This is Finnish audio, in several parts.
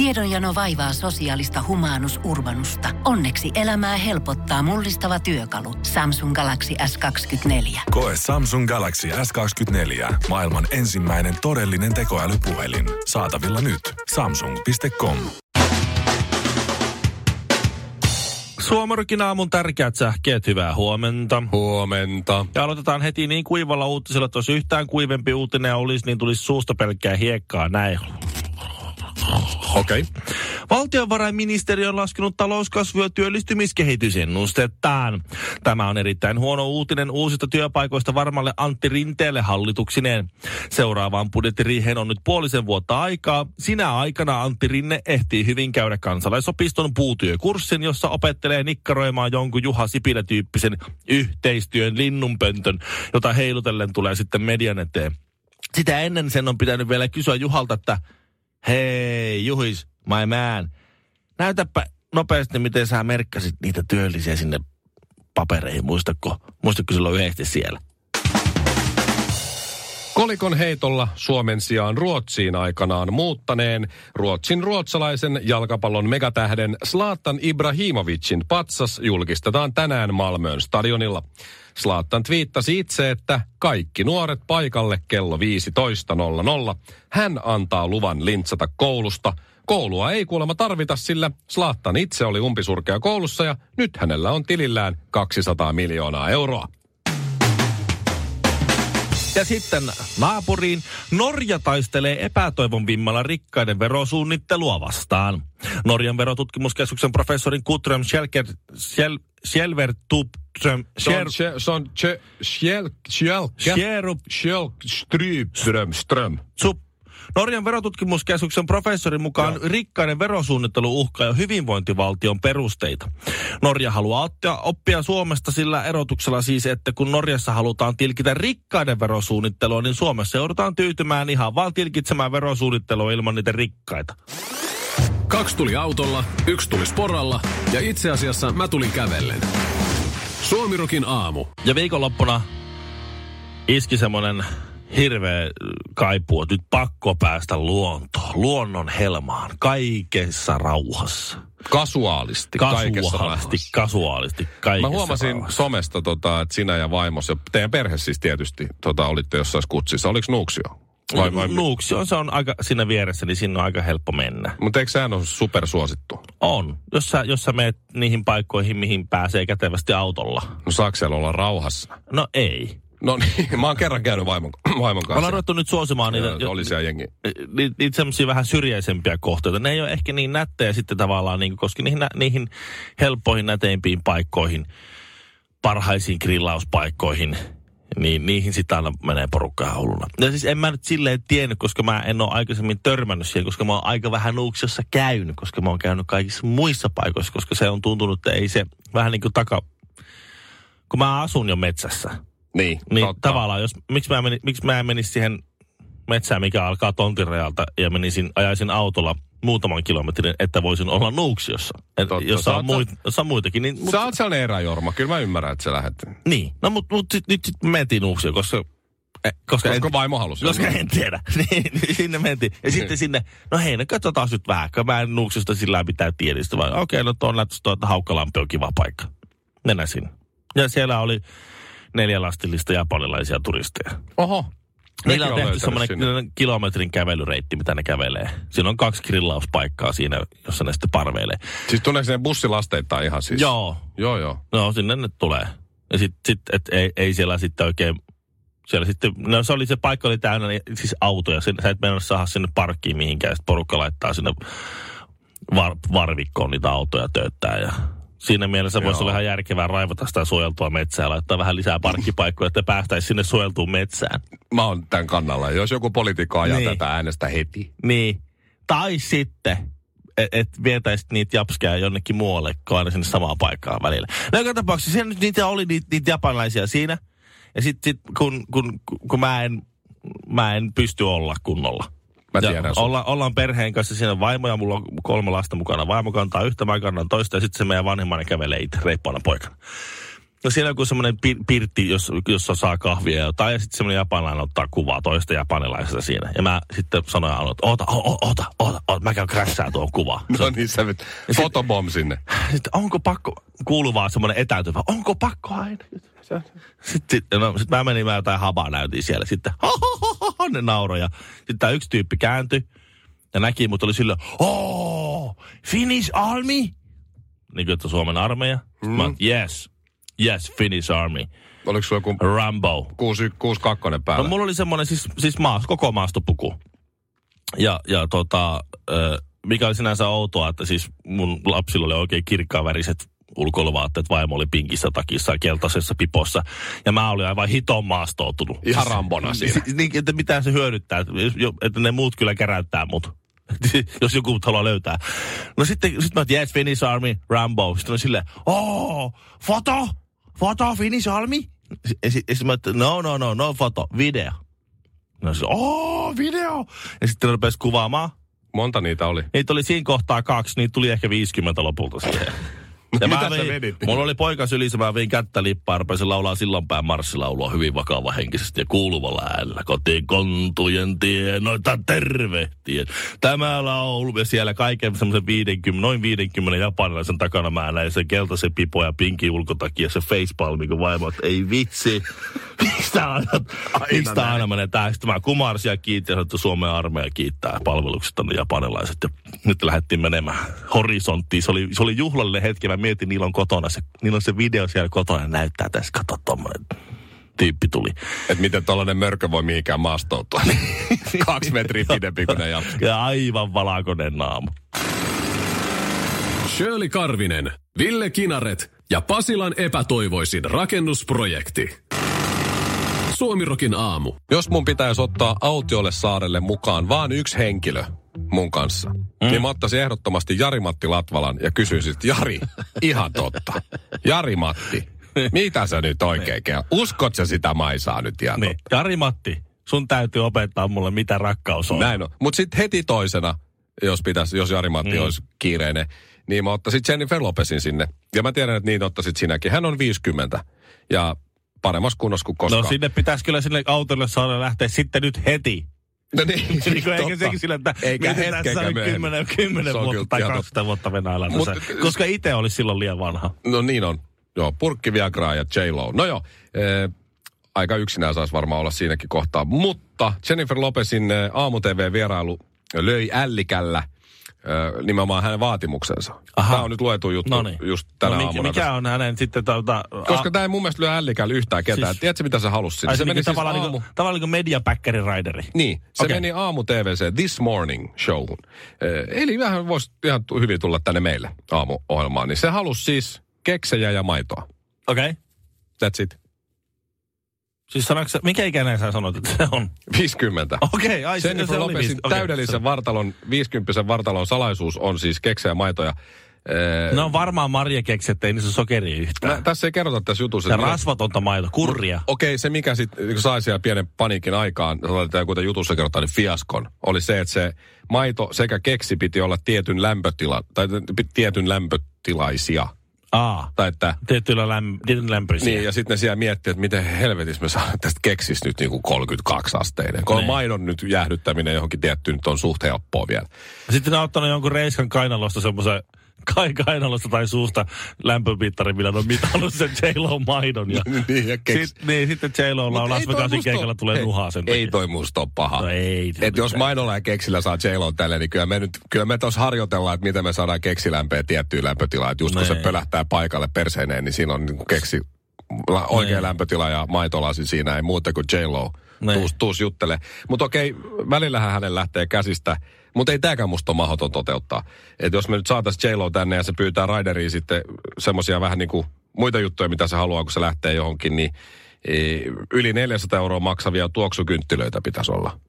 Tiedonjano vaivaa sosiaalista humanus urbanusta. Onneksi elämää helpottaa mullistava työkalu. Samsung Galaxy S24. Koe Samsung Galaxy S24. Maailman ensimmäinen todellinen tekoälypuhelin. Saatavilla nyt. Samsung.com. Suomarokin aamun tärkeät sähkeet, hyvää huomenta. Huomenta. Ja aloitetaan heti niin kuivalla uutisella, että jos yhtään kuivempi uutinen olisi, niin tulisi suusta pelkkää hiekkaa näin. Okei. Okay. Valtiovarainministeriö on laskenut talouskasvu- ja työllistymiskehitysennustettaan. Tämä on erittäin huono uutinen uusista työpaikoista varmalle Antti Rinteelle hallituksineen. Seuraavaan budjettiriiheen on nyt puolisen vuotta aikaa. Sinä aikana Antti Rinne ehtii hyvin käydä kansalaisopiston puutyökurssin, jossa opettelee nikkaroimaan jonkun Juha Sipilä-tyyppisen yhteistyön linnunpöntön, jota heilutellen tulee sitten median eteen. Sitä ennen sen on pitänyt vielä kysyä Juhalta, että hei Juhis, my man, näytäpä nopeasti, miten sä merkkasit niitä työllisiä sinne papereihin. Muistatko, muistatko silloin yhdessä siellä? Kolikon heitolla Suomen sijaan Ruotsiin aikanaan muuttaneen Ruotsin ruotsalaisen jalkapallon megatähden Slaattan Ibrahimovicin patsas julkistetaan tänään Malmöön stadionilla. Slaattan twiittasi itse, että kaikki nuoret paikalle kello 15.00. Hän antaa luvan lintsata koulusta. Koulua ei kuulemma tarvita, sillä Slaattan itse oli umpisurkea koulussa ja nyt hänellä on tilillään 200 miljoonaa euroa. Ja sitten naapuriin. Norja taistelee epätoivon vimmalla rikkaiden verosuunnittelua vastaan. Norjan verotutkimuskeskuksen professorin Kutram Schelker, Schel, Schelvertupström... Se on Schelk... Ström. Norjan verotutkimuskeskuksen professorin mukaan Joo. rikkaiden verosuunnittelu uhkaa jo hyvinvointivaltion perusteita. Norja haluaa ottaa oppia Suomesta sillä erotuksella siis, että kun Norjassa halutaan tilkitä rikkaiden verosuunnittelua, niin Suomessa joudutaan tyytymään ihan vaan tilkitsemään verosuunnittelua ilman niitä rikkaita. Kaksi tuli autolla, yksi tuli sporalla ja itse asiassa mä tulin kävellen. Suomirokin aamu. Ja viikonloppuna iski semmonen hirveä kaipuu, nyt pakko päästä luontoon, luonnon helmaan, kaikessa rauhassa. Kasuaalisti, Kasuaalisti, kasuaalisti, kaikessa Mä huomasin rauhassa. somesta, tota, että sinä ja vaimos ja teidän perhe siis tietysti tota, olitte jossain kutsissa. Oliko Nuuksio? Vai, vai... Nuuksio, se on aika siinä vieressä, niin sinne on aika helppo mennä. Mutta eikö sehän ole supersuosittu? On. Jos sä, jos sä meet niihin paikkoihin, mihin pääsee kätevästi autolla. No saako siellä olla rauhassa? No ei. No niin, mä oon kerran käynyt vaimon, vaimon kanssa. Mä oon ruvettu nyt suosimaan niitä, Joo, oli siellä jengi. niitä, niitä semmoisia vähän syrjäisempiä kohteita. Ne ei ole ehkä niin nättejä sitten tavallaan, niin, koska niihin, niihin helppoihin, näteimpiin paikkoihin, parhaisiin grillauspaikkoihin, niin niihin sitten aina menee porukka ihan hulluna. Ja siis en mä nyt silleen tiennyt, koska mä en ole aikaisemmin törmännyt siihen, koska mä oon aika vähän Nuuksiossa käynyt, koska mä oon käynyt kaikissa muissa paikoissa, koska se on tuntunut, että ei se vähän niin kuin taka... Kun mä asun jo metsässä, Niin, niin totta. tavallaan, jos, miksi mä, meni, miksi mä en menisi siihen metsään, mikä alkaa tontin rajalta, ja menisin, ajaisin autolla muutaman kilometrin, että voisin olla Nuuksiossa. Et, Totta. jos, Sä on muit, jos on muitakin, niin... Mut, Sä oot sellainen eräjorma, kyllä mä ymmärrän, että sä lähdet. niin, no mutta mut sit, nyt sitten mentiin Nuuksioon, koska... eh, Koska, Koska en, vaimo halusi. koska en tiedä. niin, niin sinne mentiin. Ja sitten sinne, no hei, no katsotaan nyt vähän, kun mä en Nuuksiosta sillä lailla pitää tiedistä, vaan okei, no tuon näyttäisi tuo, että Haukkalampi on kiva paikka. Mennään sinne. Ja siellä oli neljä lastillista japanilaisia turisteja. Oho. Niillä on tehty semmoinen kilometrin kävelyreitti, mitä ne kävelee. Siinä on kaksi grillauspaikkaa siinä, jossa ne sitten parveilee. Siis tuleeko ne bussilasteittain ihan siis? Joo, Joo, joo. no sinne ne tulee. Ja sitten, sit, et ei, ei siellä sitten oikein, siellä sitten, no se oli se paikka oli täynnä niin, siis autoja. Sä et mennä saada sinne parkkiin mihinkään, sitten porukka laittaa sinne var, varvikkoon niitä autoja tööttää ja Siinä mielessä voisi Joo. olla ihan järkevää raivata sitä suojeltua metsää laittaa vähän lisää parkkipaikkoja, että päästäisiin sinne suojeltuun metsään. Mä oon tämän kannalla. Jos joku poliitikko ajaa Niin. tätä äänestä heti. Niin. Tai sitten, että et vietäisit niitä japskeja jonnekin muualle, kun aina sinne samaan paikkaan välillä. No joka tapauksessa siellä nyt niitä oli niitä, niitä japanilaisia siinä. Ja sitten sit, kun, kun, kun mä, en, mä en pysty olla kunnolla. Mä Ja tiedän sun. olla, ollaan perheen kanssa siinä on vaimo ja mulla on kolme lasta mukana. Vaimo kantaa yhtä, mä kannan toista ja sitten se meidän vanhemmainen kävelee itse reippaana poikana. No siellä on joku semmoinen pir- pirtti, jos, jossa saa kahvia ja jotain, ja sitten semmoinen japanilainen ottaa kuvaa toista japanilaisesta siinä. Ja mä sitten sanoin Anu, että oota, o- o- oota, oota, oota, mä käyn crashaa tuon kuvaa. No niin, sä fotobomb sinne. Sitten onko pakko, kuuluu vaan semmoinen etäytyvä, onko pakko aina? Sitten, no, sit mä menin, mä jotain habaa näytin siellä. Sitten ne nauroja. Sitten tämä yksi tyyppi kääntyi ja näki, mutta oli silleen, oh, Finnish Army? Niin kuin, että Suomen armeija. Mm. Mä, yes, yes, Finnish Army. Oliko sulla joku Rambo. 662 päällä? No mulla oli semmoinen siis, siis maas, koko maastopuku. Ja, ja tota, ö, mikä oli sinänsä outoa, että siis mun lapsilla oli oikein kirkkaanväriset ulkoiluvaatteet, vaimo oli pinkissä takissa ja keltaisessa pipossa. Ja mä olin aivan hiton maastoutunut. Ihan rambona siinä. Siis, niin, että mitä se hyödyttää, että, että ne muut kyllä käräyttää mut. jos joku haluaa löytää. No sitten sit mä oon, yes, Finnish Army, Rambo. Sitten on silleen, oh, foto, foto, Finnish Army. Ja sitten sit mä oon, no, no, no, no foto, video. No se, oh, video. Ja sitten ne rupesi kuvaamaan. Monta niitä oli? Niitä oli siinä kohtaa kaksi, niitä tuli ehkä 50 lopulta siihen. Ja Mitä mä vein- vedit? Mulla oli poika sylissä, mä vein kättä lippaan, rupesin laulaa sillanpään marssilaulua hyvin vakava henkisesti ja kuuluvalla äänellä. Kotiin kontujen tienoita tervehtien. Tämä laulu ja siellä kaiken semmoisen 50, noin 50 japanilaisen takana mä näin sen keltaisen pipo ja pinki ulkotakia ja se facepalmi, kun vaimo, että ei vitsi. Miksi tää aina, tää aina menee tää? Sitten mä kumarsin ja kiitin, että Suomen armeija kiittää palveluksesta ne japanilaiset. Ja nyt lähdettiin menemään horisonttiin. Se oli, se oli juhlallinen hetki. Mä mietin, niillä on kotona se, niillä on se video siellä kotona ja näyttää tässä. Kato, tommonen tyyppi tuli. Että miten tollanen mörkö voi mihinkään maastoutua. Kaksi metriä pidempi kuin ne jatkuu. Ja aivan valakonen naamu. Shirley Karvinen, Ville Kinaret ja Pasilan epätoivoisin rakennusprojekti. Suomirokin aamu. Jos mun pitäisi ottaa autiolle saarelle mukaan vaan yksi henkilö mun kanssa, mm. niin mä ottaisin ehdottomasti Jari-Matti Latvalan ja kysyisin, että Jari, ihan totta. Jari-Matti, mitä sä nyt oikein käy? Uskot sä sitä maisaa nyt ihan Niin. totta? Jari-Matti, sun täytyy opettaa mulle, mitä rakkaus on. Näin on. Mutta sitten heti toisena, jos, pitäisi, jos Jari-Matti mm. olisi kiireinen, niin mä ottaisin Jennifer Lopezin sinne. Ja mä tiedän, että niin ottaisit sinäkin. Hän on 50 ja paremmassa kunnossa kuin koskaan. No sinne pitäisi kyllä sille autolle saada lähteä sitten nyt heti. No niin, niin kuin eikä totta. sekin sillä, että Eikä miten tässä myöhemmin. 10, 10 Se on vuotta tai ihan 20 vuotta Venäjällä. Mut- Koska itse olisi silloin liian vanha. No niin on. Joo, Purkki Viagraa ja J-Lo. No joo, eh, aika yksinään saisi varmaan olla siinäkin kohtaa. Mutta Jennifer Lopezin eh, aamu-tv-vierailu löi ällikällä nimenomaan hänen vaatimuksensa. Aha. Tämä on nyt luetu juttu No niin. just tänä no, mikä, aamuna. mikä on hänen sitten tuota... Koska tämä ei mun mielestä lyö ällikällä yhtään ketään. Siis- Tiedätkö, mitä se halusi sinne? Ai, se, se meni siis tavallaan, aamu... niin kuin, tavallaan niin kuin mediapäkkäri raideri. Niin, se okay. meni aamu TVC This Morning Showhun. Eh, Eli vähän voisi ihan hyvin tulla tänne meille aamuohjelmaan. Niin se halusi siis keksejä ja maitoa. Okei. Okay. That's it. Siis sanoitko, sä- mikä ikäinen sä sanoit, että se on? 50. Okei, okay, ai se, Jennifer se oli Lopezin viisi- okei, täydellisen vartalon, 50 vartalon salaisuus on siis keksejä ja maitoja. Ne on varmaan marjakekset, ei niissä sokeria yhtään. Mä, tässä ei kerrota tässä jutussa. mitä- rasvatonta maito, kurria. Okei, se mikä sitten sai siellä pienen paniikin aikaan, sanotaan, kuten jutussa kerrotaan, niin fiaskon, oli se, että se maito sekä keksi piti olla tietyn lämpötila, tai tietyn lämpötilaisia. Aa, Tai että, tietyllä läm, tietyn lämpöisiä. niin, ja sitten ne siellä miettii, että miten helvetissä me saadaan tästä keksistä nyt niin kuin 32 asteinen. Kun Niin. maidon nyt jäähdyttäminen johonkin tiettyyn nyt on suht helppoa vielä. Sitten ne on ottanut jonkun reiskan kainalosta semmoisen kai kainalosta tai suusta lämpömittarin, millä ne on mitannut sen J-Lo maidon. Ja niin, ja keks- sit, niin, sitten J-Lolla on Mut Las ei Vegasin keikalla tulee Hei, nuhaa sen Ei toi musta paha. No ei Et jos mitään. mainolla ja keksillä saa j tälle, niin kyllä me nyt, kyllä me tuossa harjoitellaan, että miten me saadaan keksilämpöä tiettyyn lämpötilaan. Että just kun se Nee. pölähtää paikalle perseineen, niin siinä on niin kuin keksi la, oikea Nee. lämpötila ja maitolasi siinä ei muuta kuin J-Lo. Nee. Tuus, tuus juttele. Mutta okei, välillähän hänen lähtee käsistä. Mutta ei tämäkään musta ole mahdoton toteuttaa. Että jos me nyt saataisiin j tänne ja se pyytää Raideriin sitten semmoisia vähän niin kuin muita juttuja, mitä se haluaa, kun se lähtee johonkin, niin eh, yli 400 euroa maksavia tuoksukynttilöitä pitäisi olla.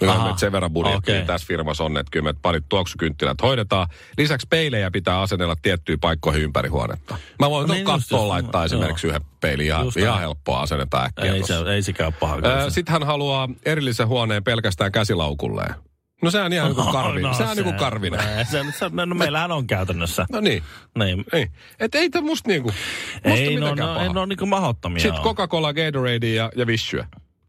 Kyllä sen verran budjettia okei. tässä firmassa on, että kyllä me parit tuoksukynttilät hoidetaan. Lisäksi peilejä pitää asennella tiettyihin paikkoihin ympäri huonetta. Mä voin No niin kattoon laittaa joo. esimerkiksi yhden peilin. Ihan, Just ihan näin. helppoa asennetaan äkkiä Ei tossa. se, ei se käy paha. Ää, Sitten hän haluaa erillisen huoneen pelkästään käsilaukulleen. No sehän ihan niin kuin karvinen. No, sehän on niin kuin karvinen. Se, se, no, no meillähän on käytännössä. No niin. Niin. Ei. Et ei tämä musta niinku, musta Ei, no, no, paha. ei, no niinku mahdottomia Sitten on. Coca-Cola, Gatorade ja, ja Vissyä.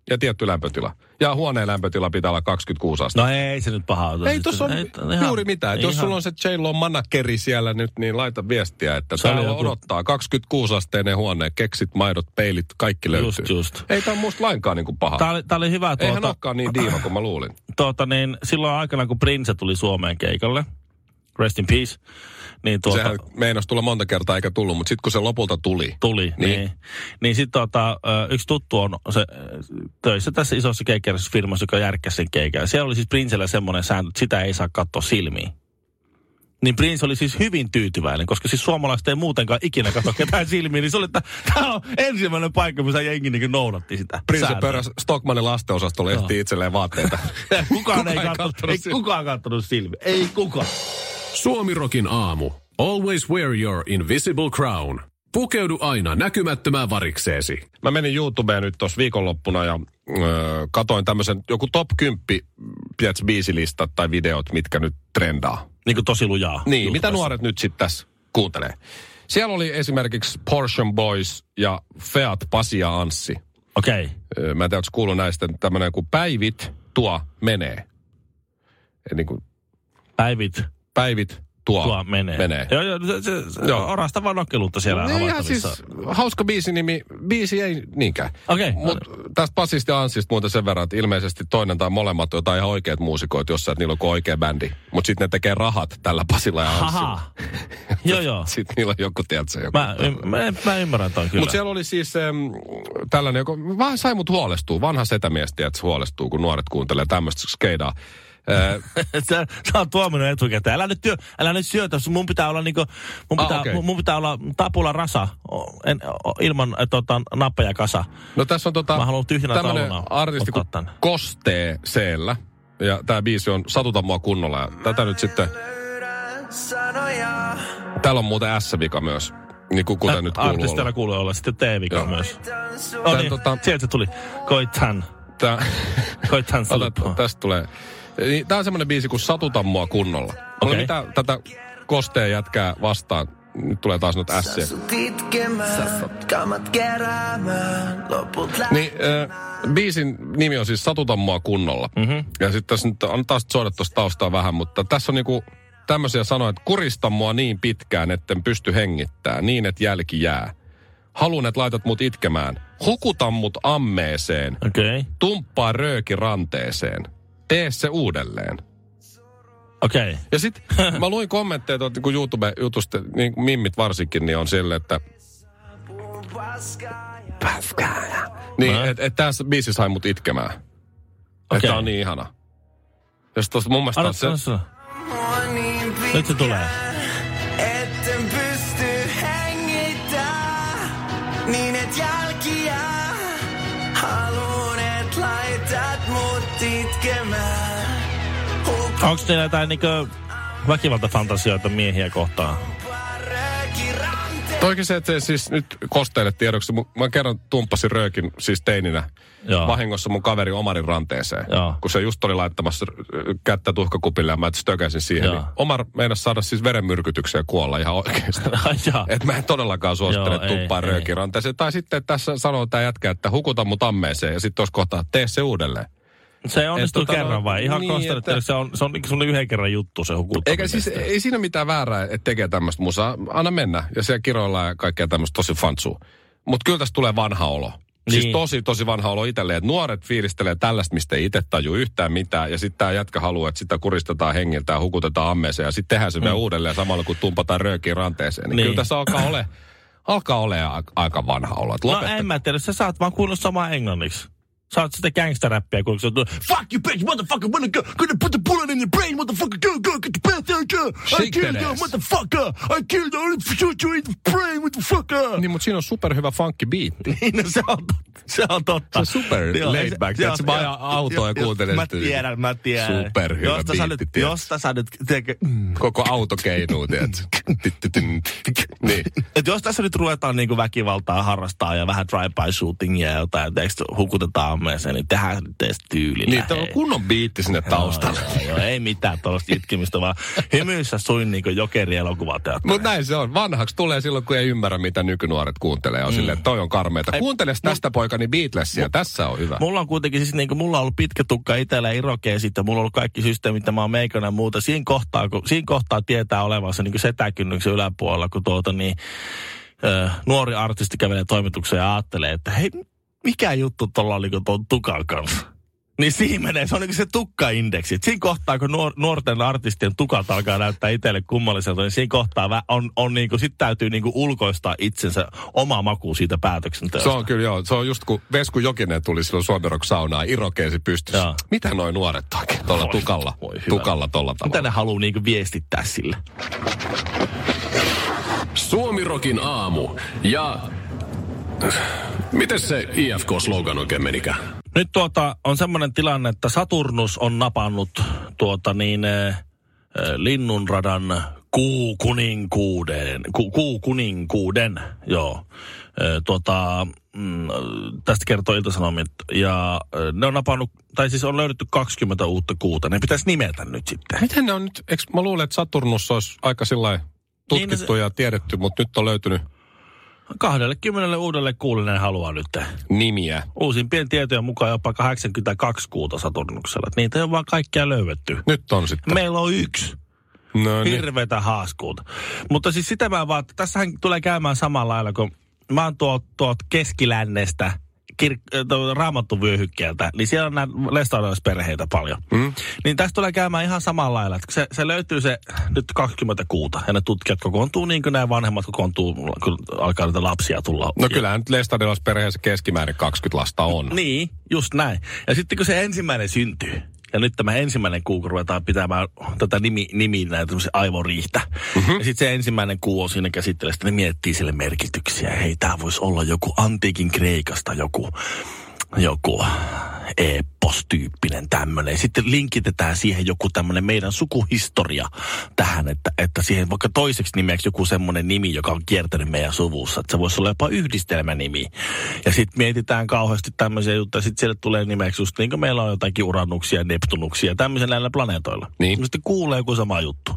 Ja tietty lämpötila. Ja huoneen lämpötila pitää olla 26 astetta. No ei se nyt paha ole. ei tuossa on Ei, juuri mitään. Et jos sulla on se J-Lo manakeri siellä nyt, niin laita viestiä, että Se täällä joku- odottaa 26 asteinen huone, keksit, maidot, peilit, kaikki löytyy. Just, just. Ei tämä musta lainkaan niinku paha. Tää oli, tää oli hyvä Eihän tuota, olekaan niin diiva kuin mä luulin. tuota niin, silloin aikana, kun Prince tuli Suomeen keikalle, rest in peace, niin tuota, Sehän meinasi tulla monta kertaa eikä tullut, mutta sitten kun se lopulta tuli, tuli, Niin. niin, niin, sitten tota, ö, yksi tuttu on se, töissä tässä isossa keikkärisfirmassa, joka järkkäsi sen keikan. Siellä oli siis Princellä semmoinen sääntö, että sitä ei saa katsoa silmiin. Niin Prince oli siis hyvin tyytyväinen, koska siis suomalaiset ei muutenkaan ikinä katso ketään silmiin. Niin se oli, että tämä on ensimmäinen paikka, missä jengi niin noudatti sitä. Prince pörräs Stockmanin lastenosastolle Joo. ehtii itselleen vaatteita. kukaan, Kukaan ei ei kattonut, kattonut ei kukaan kattonut silmiin. Ei kukaan. Suomirokin aamu. Always wear your invisible crown. Pukeudu aina näkymättömään varikseesi. Mä menin YouTubeen nyt tuossa viikonloppuna ja öö, katoin tämmöisen joku top 10 tiedätkö, biisilistat tai videot, mitkä nyt trendaa. Niin kuin tosi lujaa. Niin, mitä YouTubessa. nuoret nyt sitten tässä kuuntelee? Siellä oli esimerkiksi Portion Boys ja Feat Pasi ja Anssi. Okei. Okay. Öö, Mä en tiedä, kuullut näistä tämmöinen kuin Päivit tuo menee. Eli niin kuin Päivit Päivit tuo, tuo menee. menee. Joo, joo, se, se, Joo. orastavaa nokkeluutta siellä No ihan siis hauska biisi nimi. Biisi ei niinkään. Okei. Mutta tästä Passista ja Ansista muuten sen verran, että ilmeisesti toinen tai molemmat on jotain ihan oikeat muusikoit, jossa että niillä on oikea bändi. Mutta sitten ne tekee rahat tällä Pasilla ja Anssilla. Haha. joo, joo. Sitten niillä on joku, tiedätkö, joku. Mä, y- mä, mä ymmärrän ton kyllä. Mutta siellä oli siis äm, tällainen, joka vähän sai mut huolestua. Vanha setämies, tiedätkö, huolestuu, kun nuoret kuuntelee tämmöistä skeidaa. Sä, sä oot tuominut etukäteen. Älä nyt, työ, älä nyt syötä. Mun pitää olla niinku, mun Ah, pitää, okei. mun, mun pitää olla tapula rasa en, ilman tota, nappeja kasa. no tässä on tota, Mä haluan tyhjänä tämmönen tauluna artisti kuin. Kostee Seellä. Ja tämä biisi on Satuta mua kunnolla. Ja tätä nyt sitten, täällä on muuten S-vika myös. Niin kuin kuten nyt kuuluu olla. Artistilla kuuluu olla sitten T-vika myös. Oh, niin, tota- sieltä se tuli. Koithan. Tää, Ota, slip. tästä tulee. Niin, Tää on semmonen biisi kuin Satuta mua kunnolla. Okay. Mitä tätä kosteen jätkää vastaan? Nyt tulee taas noita ässiä. Kamat keräämään, loput Niin, äh, biisin nimi on siis Satuta mua kunnolla. Mm-hmm. Ja sitten tässä nyt on taas soida tuosta taustaa vähän, mutta tässä on niinku tämmöisiä sanoja, että kurista mua niin pitkään, etten pysty hengittää, niin että jälki jää. Halun, että laitat mut itkemään. Hukuta mut ammeeseen. Okei. Okay. Tumppaa rööki ranteeseen. Tee se uudelleen. Okei. Okay. Ja sit mä luin kommentteja tuolta niin YouTube-jutusta, niin kuin mimmit varsinkin, niin on sille, että... Niin, No. että et tässä biisi sai mut itkemään. Okay. Että Okei. tää on niin ihana. Ja sit tosta mun mielestä Anna, on se... Nyt se tulee. Etten pysty hengittää, niin et jälki Onko teillä jotain niinku väkivaltafantasioita miehiä kohtaan? Toikin se, että siis nyt kosteille tiedoksi. Mä kerran tumppasin röökin siis teininä Joo. vahingossa mun kaveri Omarin ranteeseen. Joo. Kun se just oli laittamassa kättä tuhkakupille ja mä stökäsin siihen. Joo. Niin Omar meinasi saada siis verenmyrkytyksiä ja kuolla ihan oikeasti. Jaa. Et mä en todellakaan suosittele Joo, ei, tuppaa ei. röökiranteeseen. Tai sitten tässä sanoo tämä jätkä, että hukuta mut ammeeseen ja sitten tuossa kohtaa, tee se uudelleen. Se onnistuu tota, kerran vai? Ihan niin, niin, että- se on, se on, se on yhden kerran juttu se hukuttaminen. Eikä siis, ei siinä mitään väärää, että tekee tämmöistä musaa. Anna mennä. Ja siellä kiroillaan ja kaikkea tämmöistä tosi fansua. Mutta kyllä tästä tulee vanha olo. Niin. Siis Niin. tosi, tosi vanha olo itselleen. Että nuoret fiilistelee tällaista, mistä ei itse taju yhtään mitään. Ja sitten tämä jätkä haluaa, että sitä kuristetaan hengiltä ja hukutetaan ammeeseen. Ja sitten tehdään se vielä uudelleen samalla, kun tumpataan röökiin ranteeseen. Niin, niin. Kyllä tässä alkaa ole, alkaa ole aika, vanha olo. No en mä tiedä, sä saat vaan kuunnella samaa englanniksi. Sä oot sitä gangsteräppiä, kun se on Fuck you bitch, motherfucker, wanna go, gonna put the bullet in your brain, motherfucker, go, go, get the bath out, go. I killed you, motherfucker, I killed you, I shoot you in the brain, motherfucker. Niin, mutta siinä on superhyvä funky biitti. Niin, no se on, se on totta. Se on super Joo, laid se- back. mä ajan joo, autoa ja joo, kuuntelen Mä tiedän, mä tiedän. Superhyvä josta sä nyt, biitti, josta sä nyt, tiedätkö, mm. Koko auto keinuu, tiedätkö? niin. Et jos tässä nyt ruvetaan niinku väkivaltaa harrastaa ja vähän drive-by shootingia ja jotain, tiedätkö, hukutetaan huomeeseen, niin tehdään nyt edes tyylillä. Niin, on kunnon biitti sinne taustalle. Joo, joo, joo, ei mitään tuollaista itkemistä, vaan hymyissä suin niin kuin jokeri elokuvateatteri. Mutta näin se on. Vanhaksi tulee silloin, kun ei ymmärrä, mitä nykynuoret kuuntelee. On mm. silleen, toi on karmeita. Kuuntele tästä poikani Beatlesia. Tässä on hyvä. Mulla on kuitenkin siis niin kuin, mulla on ollut pitkä tukka itsellä ja irokeesit ja mulla on ollut kaikki systeemit, mitä mä oon meikona ja muuta. Siinä kohtaa, kun, siinä kohtaa tietää olevansa niin kuin setäkynnyksen yläpuolella, kun tuota niin, nuori artisti kävelee toimitukseen ja ajattelee, että hei, mikä juttu tuolla on niin tuon tukan kanssa? Niin siinä menee, se on niin se tukkaindeksi. Et siinä kohtaa, kun nuor, nuorten artistien tukat alkaa näyttää itselle kummalliselta, niin siinä kohtaa vä- on, on niin kuin, sit täytyy niin kuin ulkoistaa itsensä oma maku siitä päätöksenteosta. Se on kyllä joo. Se on just kun Vesku Jokinen tuli silloin Suomerok saunaan, irokeesi pystyssä. Joo. Mitä noin nuoret oikein tuolla Voi- tukalla? voi hyvä. tukalla tolla Mitä ne tavalla. haluaa niin kuin viestittää sille? Suomirokin aamu. Ja... Miten se IFK-slogan oikein menikään? Nyt tuota, on semmoinen tilanne, että Saturnus on napannut tuota niin, äh, linnunradan kuukuninkuuden, ku, kuukuninkuuden, joo. Äh, tuota, mm, tästä kertoo Ilta-Sanomit. Ja äh, ne on napannut, tai siis on löydetty 20 uutta kuuta. Ne pitäisi nimetä nyt sitten. Miten ne on nyt, eikö mä luulen, että Saturnus olisi aika sillä tutkittu ja tiedetty, mutta nyt on löytynyt 20 uudelle kuulle ne haluaa nyt. nimiä. Uusimpien tietojen mukaan jopa 82 kuuta Saturnuksella. Et Niitä ei ole vaan kaikkia löydetty. Nyt on sitten. Meillä on yksi. No niin. Hirveätä haaskuuta. Mutta siis sitä mä vaan, että tässähän tulee käymään samalla lailla, kun mä oon tuolta tuot keskilännestä, kir- äh, tuolta raamattuvyöhykkeeltä, niin siellä on näitä lestadiolaisperheitä paljon. Mm. Niin tästä tulee käymään ihan samalla lailla, että se, se löytyy se nyt 20 kuuta, ja ne tutkijat kokoontuu niin kuin nämä vanhemmat kokoontuu, kun alkaa niitä lapsia tulla. No kyllähän nyt Lestadiolais perheessä keskimäärin 20 lasta on. Niin, just näin. Ja sitten kun se ensimmäinen syntyy, ja nyt tämä ensimmäinen kuu, kun ruvetaan pitämään tätä nimi, nimi näitä aivoriihtä. Mm-hmm. Ja sitten se ensimmäinen kuu on siinä käsittelee, sitten ne miettii sille merkityksiä. Hei, tämä voisi olla joku antiikin Kreikasta joku, joku epos-tyyppinen tämmöinen. Sitten linkitetään siihen joku tämmöinen meidän sukuhistoria tähän, että, että siihen vaikka toiseksi nimeksi joku semmoinen nimi, joka on kiertänyt meidän suvussa. Että se voisi olla jopa yhdistelmänimi. Ja sitten mietitään kauheasti tämmöisiä juttuja. Sitten siellä tulee nimeksi just niin kuin meillä on jotakin uranuksia, neptunuksia, tämmöisen näillä planeetoilla. Niin. Sitten kuulee joku sama juttu.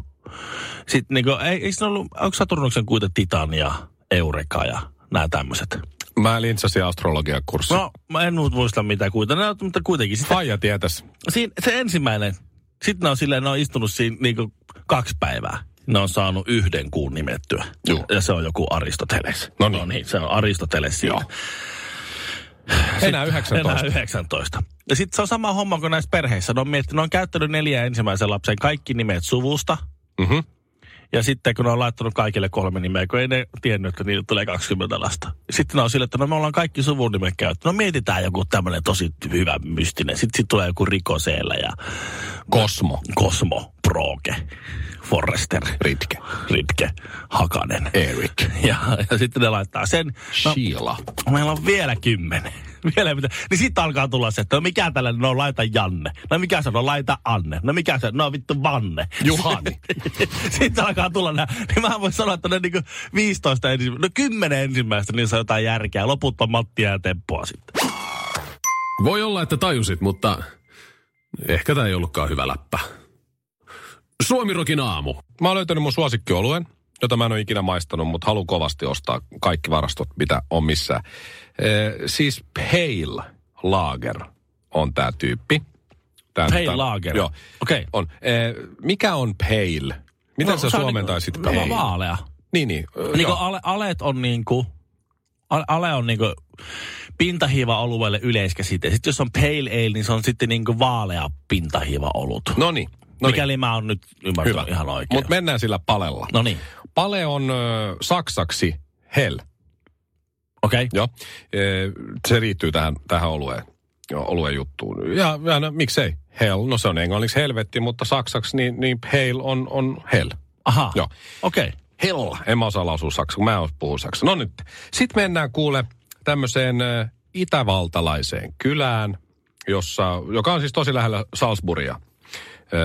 Sitten niin kuin, ei, se ollut, onko Saturnuksen kuita Titania, Eureka ja nämä tämmöiset? Mä lintsasin astrologian kurssi. No, mä en muista mitä kuita, ne on, mutta kuitenkin. Sitten, Faija tietäisi. siinä, se ensimmäinen, sitten ne on silleen, ne on istunut siinä niin kaksi päivää. Ne on saanut yhden kuun nimettyä. Juu. Ja se on joku Aristoteles. No niin. no niin se on Aristoteles siinä. Joo. Enää 19. Enää 19. Ja sitten se on sama homma kuin näissä perheissä. Ne on, miettinyt, ne on käyttänyt neljä ensimmäisen lapsen kaikki nimet suvusta. Mhm. Ja sitten kun ne on laittanut kaikille kolme nimeä, kun ei ne tiennyt, että niille tulee 20 lasta. Sitten ne on sille, että no me ollaan kaikki suvun nimet käytetty. No mietitään joku tämmöinen tosi hyvä mystinen. Sitten sit tulee joku Rikoseellä ja Kosmo. Cosmo, Proke, Forrester, Ritke. Ritke, Hakanen. Erik. Ja, ja sitten ne laittaa sen. No, Sheila. meillä on vielä kymmenen. Vielä mitä. Niin sitten alkaa tulla se, että no mikä tällainen, no laita Janne. No mikä se on, no laita Anne. No mikä se on, no vittu Vanne. Juhani. sitten alkaa tulla nämä. Niin mä voin sanoa, että ne niinku 15 ensimmäistä, no 10 ensimmäistä, niin se on jotain järkeä. Loput on Mattia ja Teppoa sitten. Voi olla, että tajusit, mutta ehkä tämä ei ollutkaan hyvä läppä. Suomirokin aamu. Mä oon löytänyt mun suosikkioluen, jota mä en ole ikinä maistanut, mutta haluan kovasti ostaa kaikki varastot, mitä on missään. Ee, siis Pale Lager on tää tyyppi. Tää, Pale tää- Lager. Joo. Okei. On. Ee, mikä on Pale? Miten No, sä on suomentaisit niinku, Pale? Vaalea. Niin, niin. Niin kuin ale, aleet on niinku, ale, ale on niinku pintahiiva olueelle yleiskäsite. Sitten jos on pale ale, niin se on sitten niinku vaalea pintahiiva olut. No niin. No Mikäli niin. mä oon nyt ymmärtänyt ihan oikein. Mutta mennään sillä palella. No niin, Pale on ö, saksaksi hell. okei. Okay. Joo. Ee, se liittyy tähän, tähän olueen, joo, olueen juttuun. Ja, ja no, miksei? Hell, no se on englanniksi helvetti, mutta saksaksi niin, niin hell on, on hell. Aha, Joo. okei. Okay. Hell. En mä osaa lausua saksaa, kun mä en puhu saksaa. No nyt. Sitten mennään kuule tämmöiseen itävaltalaiseen kylään, jossa, joka on siis tosi lähellä Salzburgia.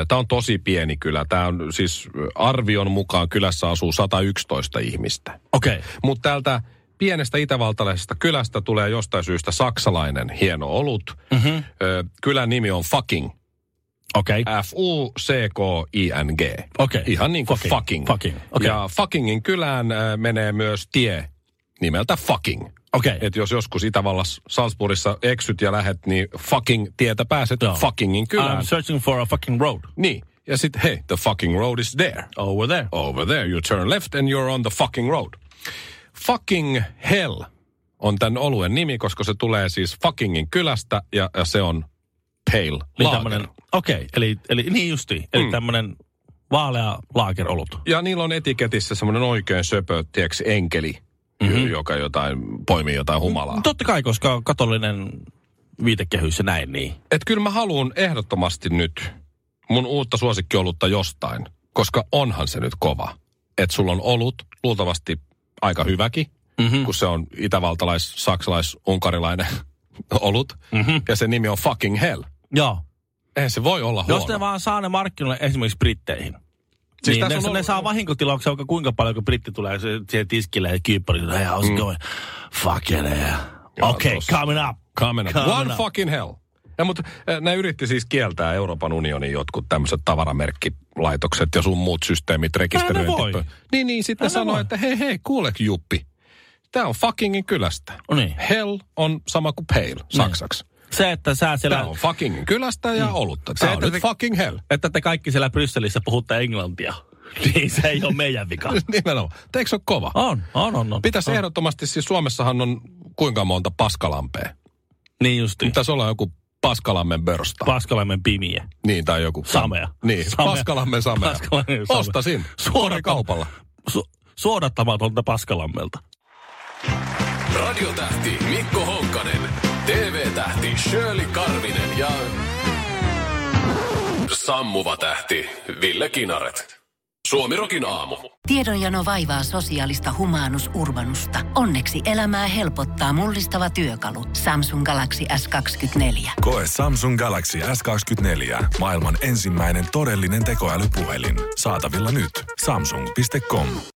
Tämä on tosi pieni kylä. Tämä on siis arvion mukaan kylässä asuu 111 ihmistä. Okei. Mutta täältä pienestä itävaltalaisesta kylästä tulee jostain syystä saksalainen hieno olut. Mm-hmm. Kylän nimi on Fucking. Okei. F-U-C-K-I-N-G. Okei. Ihan niin kuin Fucking. fucking. Fucking. Okei. Ja Fuckingin kylään menee myös tie nimeltä Fucking. Okei. Et jos joskus Itävallassa Salzburgissa eksyt ja lähet, niin fucking tietä pääset Joo. fuckingin kylään. I'm searching for a fucking road. Niin. Ja sitten, hei, the fucking road is there. Over there. Over there, you turn left and you're on the fucking road. Fucking hell on tämän oluen nimi, koska se tulee siis fuckingin kylästä ja, ja se on pale tämmönen, okei, eli, eli niin justi. Eli mm. tämmönen vaalea laakerolut. Ja niillä on etiketissä semmoinen oikein söpö, tiedätkö, enkeli, mm-hmm. joka jotain, poimii jotain humalaa. Totta kai, koska katolinen viitekehys ja näin niin. Et kyllä mä haluan ehdottomasti nyt mun uutta suosikkiolutta jostain, koska onhan se nyt kova. Että sulla on olut, luultavasti aika hyväkin, mm-hmm. kun se on itävaltalais, saksalais, unkarilainen olut. Mm-hmm. Ja se nimi on fucking hell. Joo. Eihän se voi olla Jos huono. ne vaan saa ne markkinoille esimerkiksi britteihin. Siis niin, tässä ne, on ne ollut- saa vahinkotilauksia vaikka kuinka paljon, kun britti tulee siihen tiskille ja kyyppäri. Hey, how's it going? Fuck yeah. Joo, Okay, tossa. coming up. Coming up. Coming One up. fucking hell. Ja, mutta äh, ne yritti siis kieltää Euroopan unionin jotkut tämmöiset tavaramerkkilaitokset ja sun muut systeemit rekisteröinti. Niin, niin sitten ne sanoi, voi. että hei, hei, kuule Juppi. Tämä on fuckingin kylästä. No niin. Hell on sama kuin pale saksaksi. Se, että sä siellä... Tämä on fuckingin kylästä ja olutta. Se, Tämä on että nyt te- fucking hell. että te kaikki siellä Brysselissä puhutte englantia. niin se ei ole meidän vika. Nimenomaan. Eikö se ole kova? On, on, on. on. Pitäisi on. ehdottomasti, siis Suomessahan on kuinka monta paskalampea. Niin justi. Pitäisi olla joku Paskalammen börsta. Paskalemmen pimiä. Niin, tai joku... Samea. Niin, Samea. Paskalammen samea. Paskalammen samea. Ostasin. Suoratam- kaupalla. Su- suodattamatonta Paskalammelta. Radiotähti Mikko Honkanen, Shirley Karvinen ja sammuva tähti Ville Kinaret. Suomirokin aamu. Tiedonjano vaivaa sosiaalista humanus urbanusta. Onneksi elämää helpottaa mullistava työkalu. Samsung Galaxy S24. Koe Samsung Galaxy S24. Maailman ensimmäinen todellinen tekoälypuhelin. Saatavilla nyt. Samsung.com.